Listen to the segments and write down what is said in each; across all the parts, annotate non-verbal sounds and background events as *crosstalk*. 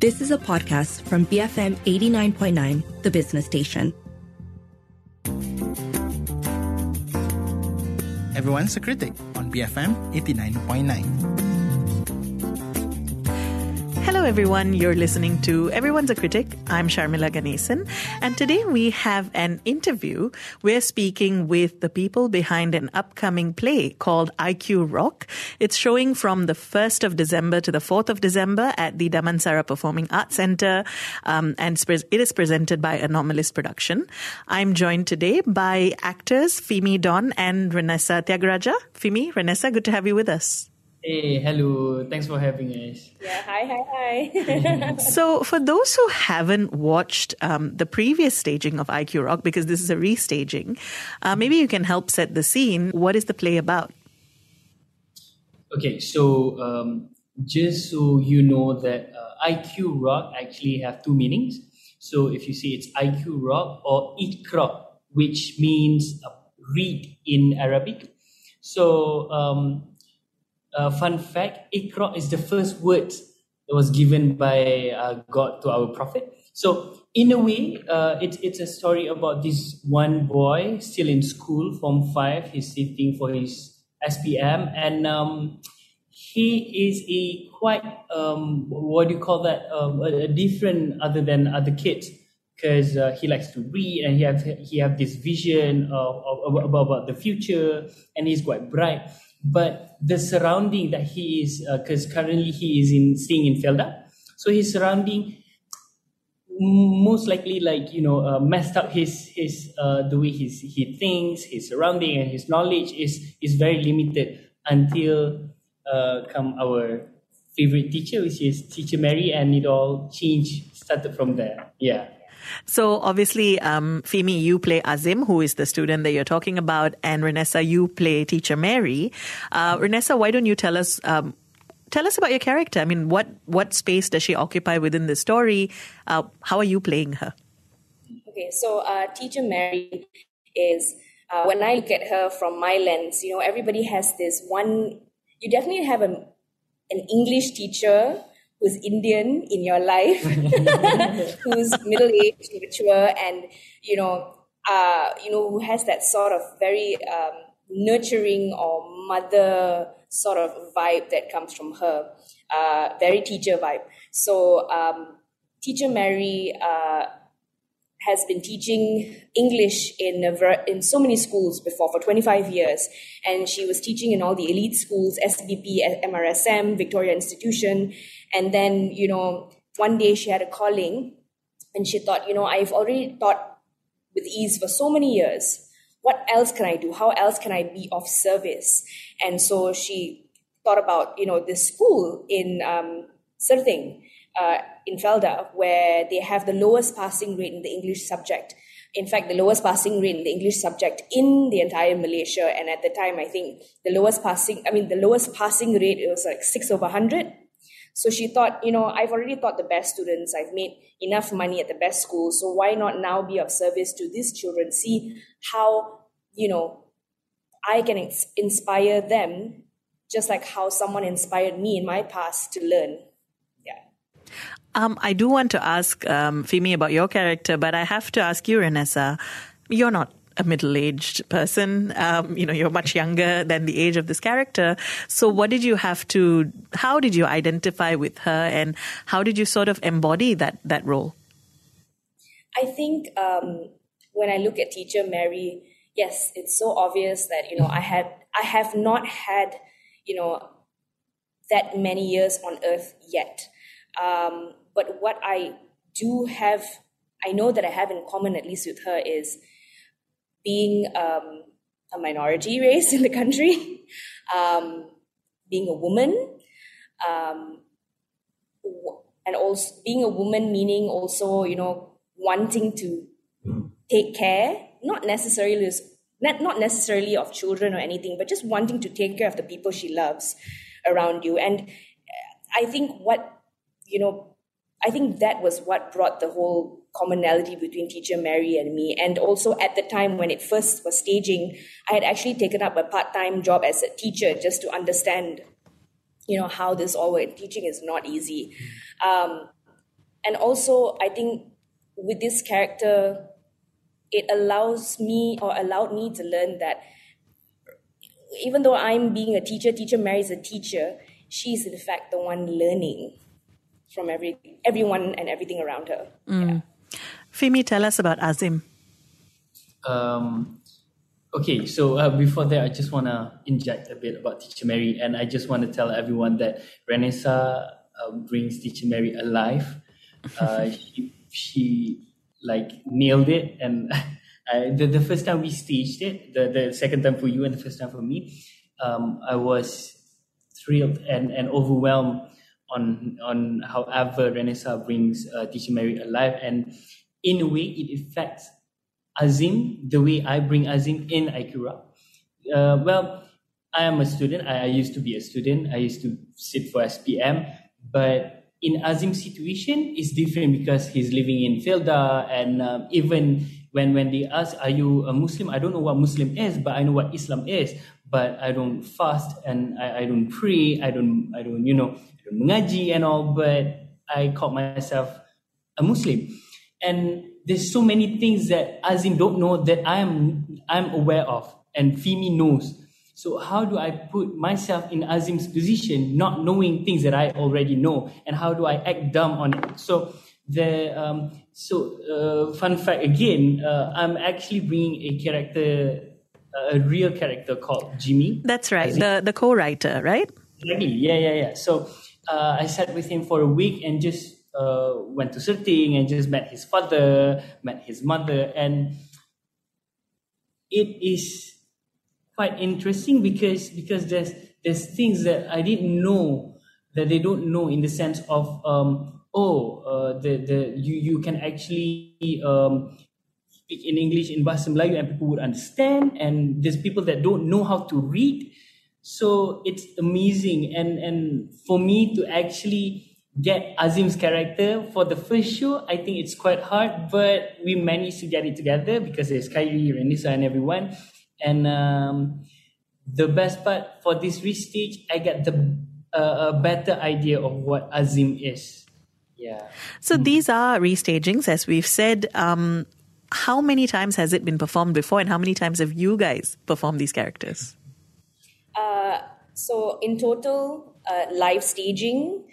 This is a podcast from BFM 89.9, the business station. Everyone's a critic on BFM 89.9. Hello, everyone. You're listening to Everyone's a Critic. I'm Sharmila Ganesan. And today we have an interview. We're speaking with the people behind an upcoming play called IQ Rock. It's showing from the 1st of December to the 4th of December at the Damansara Performing Arts Center. Um, and it is presented by Anomalist Production. I'm joined today by actors Fimi Don and Renessa Thiagaraja. Fimi, Renessa, good to have you with us. Hey, hello. Thanks for having us. Yeah, hi, hi, hi. *laughs* so, for those who haven't watched um, the previous staging of IQ Rock, because this is a restaging, uh, maybe you can help set the scene. What is the play about? Okay, so um, just so you know that uh, IQ Rock actually have two meanings. So, if you see it's IQ Rock or Ikra, which means uh, read in Arabic. So, um, uh, fun fact Ikra is the first word that was given by uh, God to our prophet. So, in a way, uh, it, it's a story about this one boy still in school, Form 5. He's sitting for his SPM, and um, he is a quite, um, what do you call that, um, a, a different other than other kids because uh, he likes to read and he have he have this vision of, of, of, about the future and he's quite bright but the surrounding that he is because uh, currently he is in staying in Felda, so his surrounding most likely like you know uh, messed up his his uh, the way his he thinks his surrounding and his knowledge is is very limited until uh, come our favorite teacher which is teacher Mary and it all changed started from there. Yeah so obviously, um, Fimi, you play Azim, who is the student that you're talking about, and Renessa, you play teacher Mary. Uh, Renessa, why don't you tell us? Um, tell us about your character. I mean, what what space does she occupy within the story? Uh, how are you playing her? Okay, so uh, teacher Mary is uh, when I look at her from my lens, you know, everybody has this one. You definitely have a, an English teacher who's Indian in your life, *laughs* who's middle aged, mature, and you know, uh, you know, who has that sort of very um, nurturing or mother sort of vibe that comes from her, uh, very teacher vibe. So, um, teacher Mary. Uh, has been teaching English in in so many schools before for 25 years, and she was teaching in all the elite schools, SBP, MRSM, Victoria Institution, and then, you know, one day she had a calling and she thought, you know, I've already taught with ease for so many years. What else can I do? How else can I be of service? And so she thought about, you know, this school in um, uh, in Felda, where they have the lowest passing rate in the English subject. In fact, the lowest passing rate in the English subject in the entire Malaysia. And at the time, I think the lowest passing, I mean, the lowest passing rate, it was like six over 100. So she thought, you know, I've already taught the best students, I've made enough money at the best school, so why not now be of service to these children? See how, you know, I can inspire them just like how someone inspired me in my past to learn. Um, I do want to ask um, Fimi about your character, but I have to ask you, Renessa. You're not a middle-aged person. Um, you know, you're much younger than the age of this character. So, what did you have to? How did you identify with her, and how did you sort of embody that that role? I think um, when I look at Teacher Mary, yes, it's so obvious that you know I had I have not had you know that many years on Earth yet. Um, but what I do have, I know that I have in common, at least with her, is being um, a minority *laughs* race in the country, *laughs* um, being a woman, um, and also being a woman meaning also you know wanting to take care, not necessarily not not necessarily of children or anything, but just wanting to take care of the people she loves around you. And I think what you know, I think that was what brought the whole commonality between teacher Mary and me. And also at the time when it first was staging, I had actually taken up a part-time job as a teacher just to understand, you know, how this all works. Teaching is not easy. Um, and also I think with this character, it allows me or allowed me to learn that even though I'm being a teacher, teacher Mary is a teacher, she's in fact the one learning from every everyone and everything around her. Yeah. Fimi, tell us about Azim. Um, okay, so uh, before that, I just want to inject a bit about Teacher Mary, and I just want to tell everyone that Renessa uh, brings Teacher Mary alive. Uh, *laughs* she, she like nailed it, and *laughs* I, the the first time we staged it, the the second time for you and the first time for me, um, I was thrilled and and overwhelmed on on however Renessa brings uh, Teacher Mary alive, and in a way, it affects Azim the way I bring Azim in Aikura. Uh, well, I am a student. I, I, used to be a student. I used to sit for SPM. But in Azim's situation, it's different because he's living in Felda. And um, even when, when they ask, Are you a Muslim? I don't know what Muslim is, but I know what Islam is. But I don't fast and I, I don't pray. I don't, I don't, you know, mengaji and all. But I call myself a Muslim. And there's so many things that Azim don't know that I'm I'm aware of and Fimi knows. So how do I put myself in Azim's position, not knowing things that I already know, and how do I act dumb on it? So the um, so uh, fun fact again, uh, I'm actually bringing a character, a real character called Jimmy. That's right, Azim. the the co-writer, right? Exactly. Yeah, yeah, yeah. So uh, I sat with him for a week and just uh, went to Serting and just met his father, met his mother, and it is quite interesting because because there's there's things that I didn't know that they don't know in the sense of um, oh uh, the the you you can actually um, speak in English in Bahasa Melayu and people would understand and there's people that don't know how to read so it's amazing and and for me to actually get Azim's character for the first show. I think it's quite hard, but we managed to get it together because there's Kyrie, Renessa, and everyone. And um, the best part for this restage, I got the uh, a better idea of what Azim is. Yeah. So these are restagings, as we've said. Um, how many times has it been performed before, and how many times have you guys performed these characters? Uh, so in total, uh, live staging,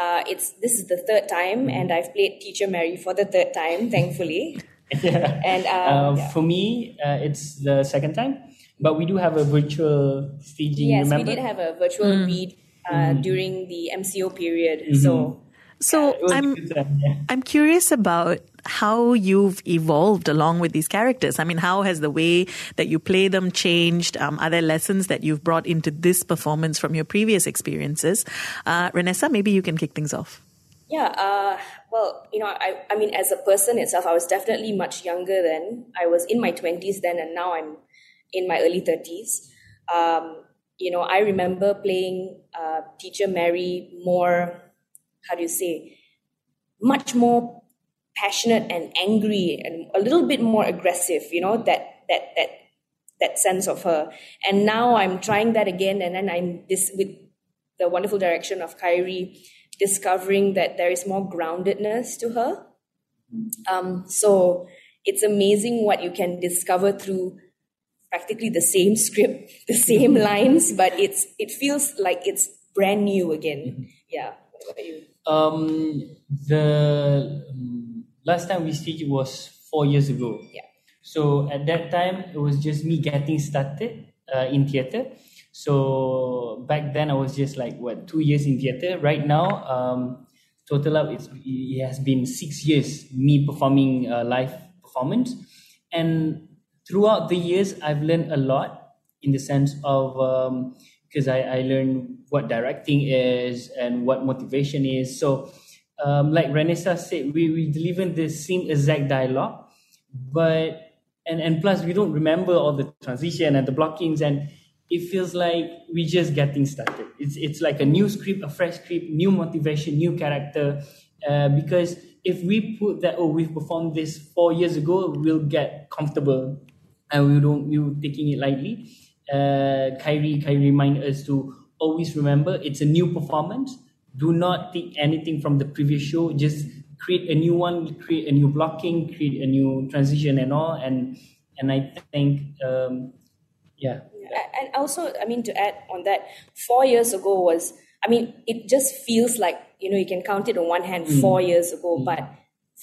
uh, it's this is the third time, and I've played Teacher Mary for the third time, thankfully. *laughs* yeah. And um, uh, yeah. for me, uh, it's the second time, but we do have a virtual staging. Yes, remember? we did have a virtual read uh, Mm-hmm. during the MCO period. So So It was a I'm time, yeah. I'm curious about how you've evolved along with these characters. I mean, how has the way that you play them changed? Um, are there lessons that you've brought into this performance from your previous experiences? Uh, Renessa, maybe you can kick things off. Yeah, uh, well, you know, I, I mean, as a person itself, I was definitely much younger then. I was in my 20s then, and now I'm in my early 30s. Um, you know, I remember playing uh, Teacher Mary more, how do you say, much more passionate and angry and a little bit more aggressive, you know, that, that, that, that sense of her. And now I'm trying that again, and then I'm this with the wonderful direction of Kyrie discovering that there is more groundedness to her. Um, so it's amazing what you can discover through practically the same script, *laughs* the same *laughs* lines, but it's it feels like it's brand new again. Yeah. What about you? Um, the last time we staged was four years ago. Yeah. So at that time, it was just me getting started uh, in theater. So back then, I was just like what two years in theater. Right now, um, total up, it's, it has been six years me performing uh, live performance, and throughout the years, I've learned a lot in the sense of um, because I, I learned what directing is and what motivation is. So, um, like Renessa said, we, we deliver the same exact dialogue, but and and plus we don't remember all the transition and the blockings and it feels like we're just getting started. It's it's like a new script, a fresh script, new motivation, new character. Uh, because if we put that, oh, we've performed this four years ago, we'll get comfortable, and we don't we are taking it lightly. Uh, Kyrie Kyrie remind us to always remember it's a new performance. Do not take anything from the previous show. Just create a new one, create a new blocking, create a new transition and all. And and I think, um, yeah. And also, I mean, to add on that, four years ago was, I mean, it just feels like, you know, you can count it on one hand mm. four years ago, mm. but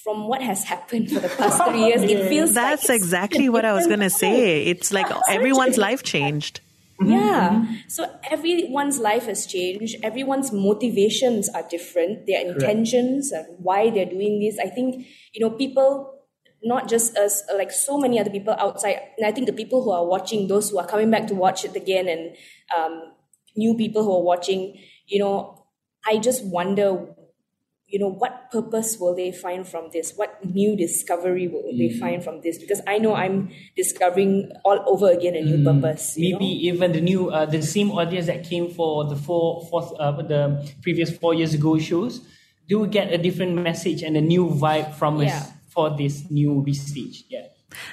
from what has happened for the past three years, it *laughs* feels That's like exactly what I was going to say. It's like *laughs* everyone's life changed. Mm-hmm. Yeah. Mm-hmm. So everyone's life has changed. Everyone's motivations are different. Their intentions and why they're doing this. I think, you know, people, not just us, like so many other people outside. And I think the people who are watching, those who are coming back to watch it again and um, new people who are watching, you know, I just wonder you know what purpose will they find from this what new discovery will mm. they find from this because i know i'm discovering all over again a new mm. purpose maybe know? even the new uh, the same audience that came for the four fourth uh, the previous four years ago shows do get a different message and a new vibe from yeah. us for this new restage yeah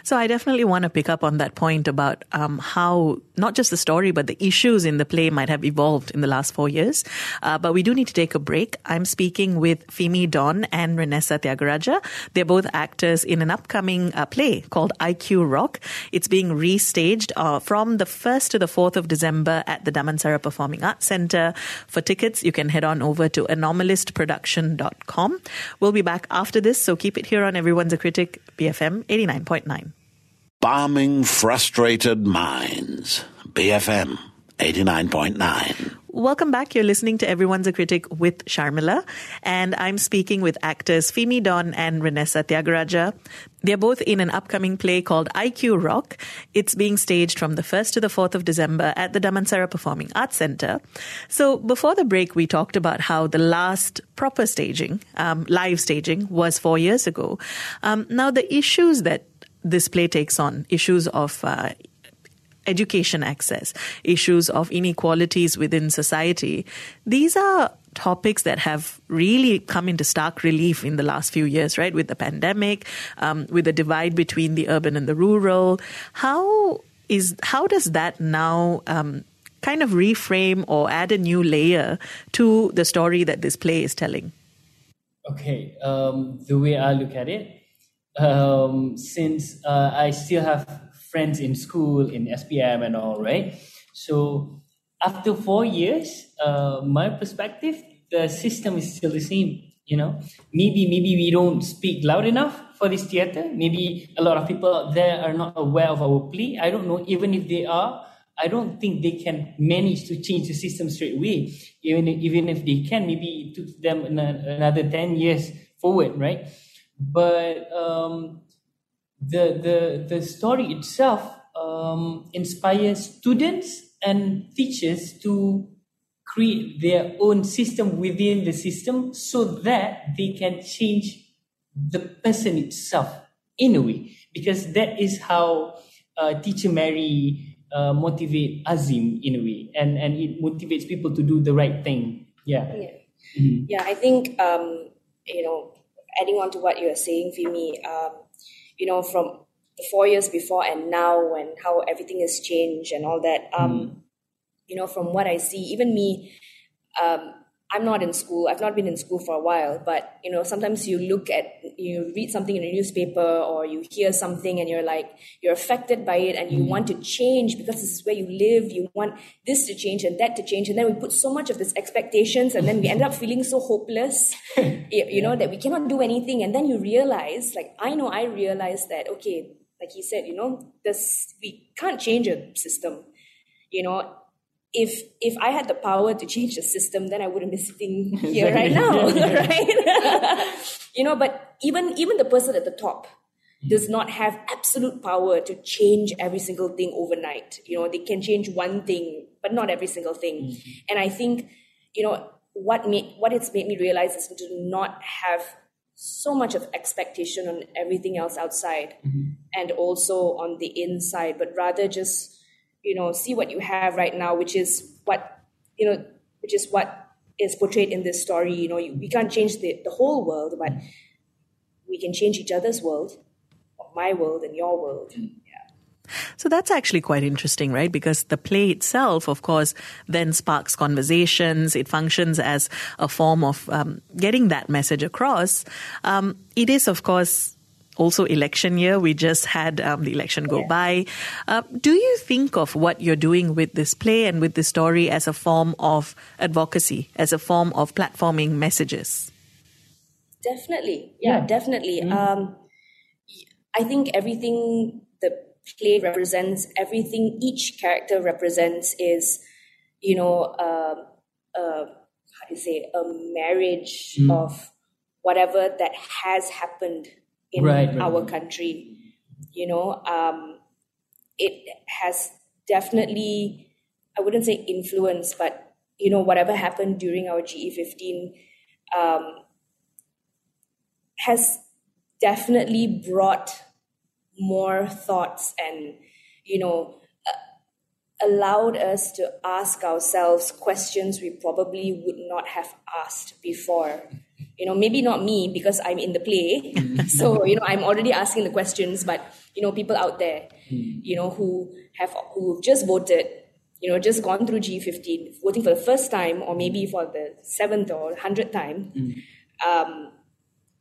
so I definitely want to pick up on that point about um, how not just the story, but the issues in the play might have evolved in the last four years. Uh, but we do need to take a break. I'm speaking with Fimi Don and Renessa Thiagaraja. They're both actors in an upcoming uh, play called IQ Rock. It's being restaged uh, from the 1st to the 4th of December at the Damansara Performing Arts Center. For tickets, you can head on over to anomalistproduction.com. We'll be back after this, so keep it here on Everyone's a Critic, BFM 89.9. Balming frustrated minds. BFM 89.9. Welcome back. You're listening to Everyone's a Critic with Sharmila, and I'm speaking with actors Femi Don and Renessa Thiagaraja. They're both in an upcoming play called IQ Rock. It's being staged from the 1st to the 4th of December at the Damansara Performing Arts Center. So before the break, we talked about how the last proper staging, um, live staging, was four years ago. Um, now, the issues that this play takes on issues of uh, education access, issues of inequalities within society. These are topics that have really come into stark relief in the last few years, right? With the pandemic, um, with the divide between the urban and the rural. How is how does that now um, kind of reframe or add a new layer to the story that this play is telling? Okay, um, the way I look at it, um, since uh, I still have friends in school in SPM and all, right? So after four years, uh, my perspective, the system is still the same. You know, maybe maybe we don't speak loud enough for this theater. Maybe a lot of people out there are not aware of our plea. I don't know. Even if they are, I don't think they can manage to change the system straight away. Even even if they can, maybe it took them another ten years forward, right? But um, the the the story itself um, inspires students and teachers to create their own system within the system so that they can change the person itself in a way. Because that is how uh, teacher mary uh, motivate azim in a way. And and it motivates people to do the right thing. Yeah. Yeah, mm-hmm. yeah i think um, you know adding on to what you are saying, Fimi, um, you know, from the four years before and now, and how everything has changed and all that. Um, mm. You know, from what I see, even me, um, I'm not in school. I've not been in school for a while, but you know, sometimes you look at, you read something in a newspaper or you hear something and you're like, you're affected by it and you mm-hmm. want to change because this is where you live. You want this to change and that to change. And then we put so much of this expectations and then we end up feeling so hopeless, *laughs* you know, that we cannot do anything. And then you realize, like, I know I realized that, okay, like he said, you know, this, we can't change a system. You know, if if I had the power to change the system, then I wouldn't be sitting *laughs* here right now, *laughs* right? *laughs* you know, but even even the person at the top does not have absolute power to change every single thing overnight. You know, they can change one thing, but not every single thing. Mm-hmm. And I think, you know, what made what it's made me realize is to not have so much of expectation on everything else outside mm-hmm. and also on the inside, but rather just you know see what you have right now which is what you know which is what is portrayed in this story you know we can't change the, the whole world but we can change each other's world my world and your world yeah So that's actually quite interesting, right? Because the play itself, of course, then sparks conversations. It functions as a form of um, getting that message across. Um, it is, of course, also election year. We just had um, the election go yeah. by. Uh, do you think of what you're doing with this play and with this story as a form of advocacy, as a form of platforming messages? Definitely. Yeah, yeah. definitely. Mm-hmm. Um, I think everything the play represents, everything each character represents is, you know, uh, uh, how do you say, a marriage mm. of whatever that has happened in right, our right. country. You know, um, it has definitely, I wouldn't say influence, but, you know, whatever happened during our GE15 um, has definitely brought more thoughts and, you know, uh, allowed us to ask ourselves questions we probably would not have asked before. You know, maybe not me because I'm in the play. *laughs* so, you know, I'm already asking the questions, but, you know, people out there, you know, who have, who just voted, you know, just gone through G15, voting for the first time or maybe for the seventh or hundredth time, um,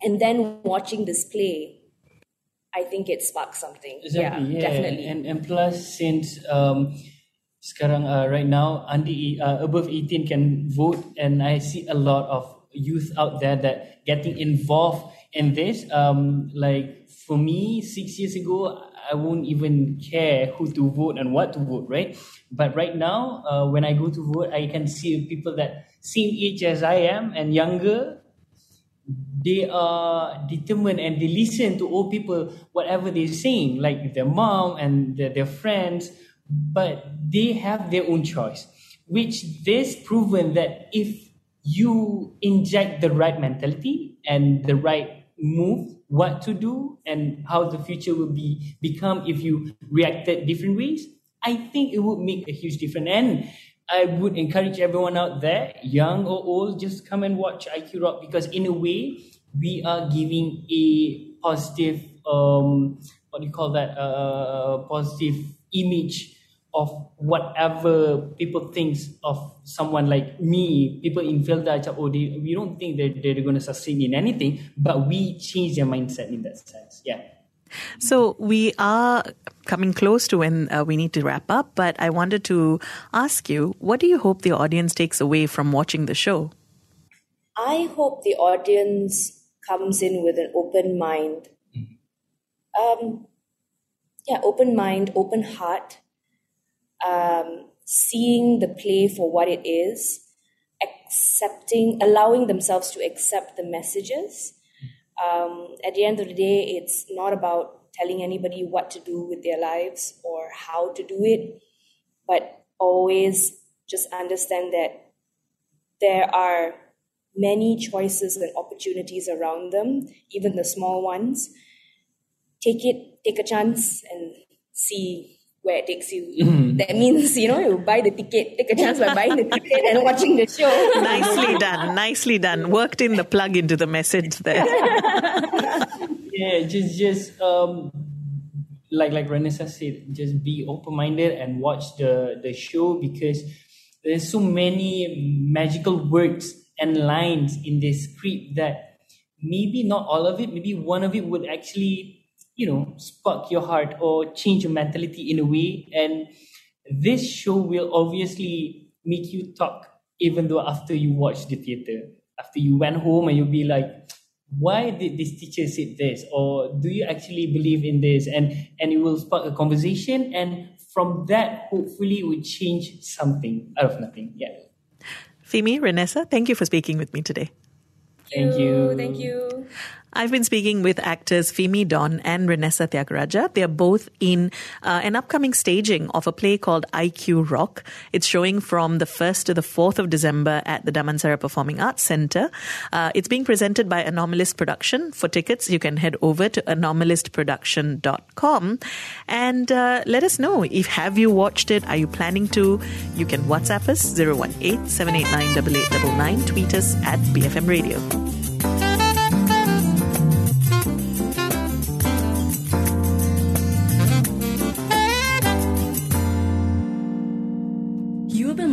and then watching this play I think it sparks something. Exactly, yeah, yeah, definitely. And and plus since um, sekarang uh, right now under uh, above 18 can vote and I see a lot of youth out there that getting involved in this um, like for me 6 years ago I won't even care who to vote and what to vote right? But right now uh, when I go to vote I can see people that same age as I am and younger they are determined and they listen to old people whatever they're saying like their mom and their, their friends but they have their own choice which this proven that if you inject the right mentality and the right move what to do and how the future will be become if you reacted different ways i think it would make a huge difference. And I would encourage everyone out there, young or old, just come and watch IQ Rock because in a way we are giving a positive, um, what do you call that, uh, positive image of whatever people thinks of someone like me, people in Felda, oh, they, we don't think that they're going to succeed in anything, but we change their mindset in that sense. Yeah. So we are coming close to when uh, we need to wrap up, but I wanted to ask you, what do you hope the audience takes away from watching the show? I hope the audience comes in with an open mind. Um, yeah, open mind, open heart, um, seeing the play for what it is, accepting, allowing themselves to accept the messages um, at the end of the day, it's not about telling anybody what to do with their lives or how to do it, but always just understand that there are many choices and opportunities around them, even the small ones. Take it, take a chance, and see where it takes you. Mm-hmm. That means, you know, you buy the ticket, take a chance by buying the ticket and watching the show. *laughs* Nicely done. Nicely done. Worked in the plug into the message there. *laughs* yeah, just, just, um, like, like Renessa said, just be open minded and watch the, the show because there's so many magical words and lines in this script that maybe not all of it, maybe one of it would actually you know spark your heart or change your mentality in a way and this show will obviously make you talk even though after you watch the theater after you went home and you'll be like why did this teacher say this or do you actually believe in this and and it will spark a conversation and from that hopefully it will change something out of nothing yeah Femi, Renessa, thank you for speaking with me today. Thank you. Thank you. I've been speaking with actors Femi Don and Renessa Thiagaraja. They're both in uh, an upcoming staging of a play called IQ Rock. It's showing from the 1st to the 4th of December at the Damansara Performing Arts Center. Uh, it's being presented by Anomalist Production. For tickets, you can head over to anomalistproduction.com and uh, let us know if have you watched it, are you planning to? You can WhatsApp us 018 789 8899, tweet us at BFM Radio.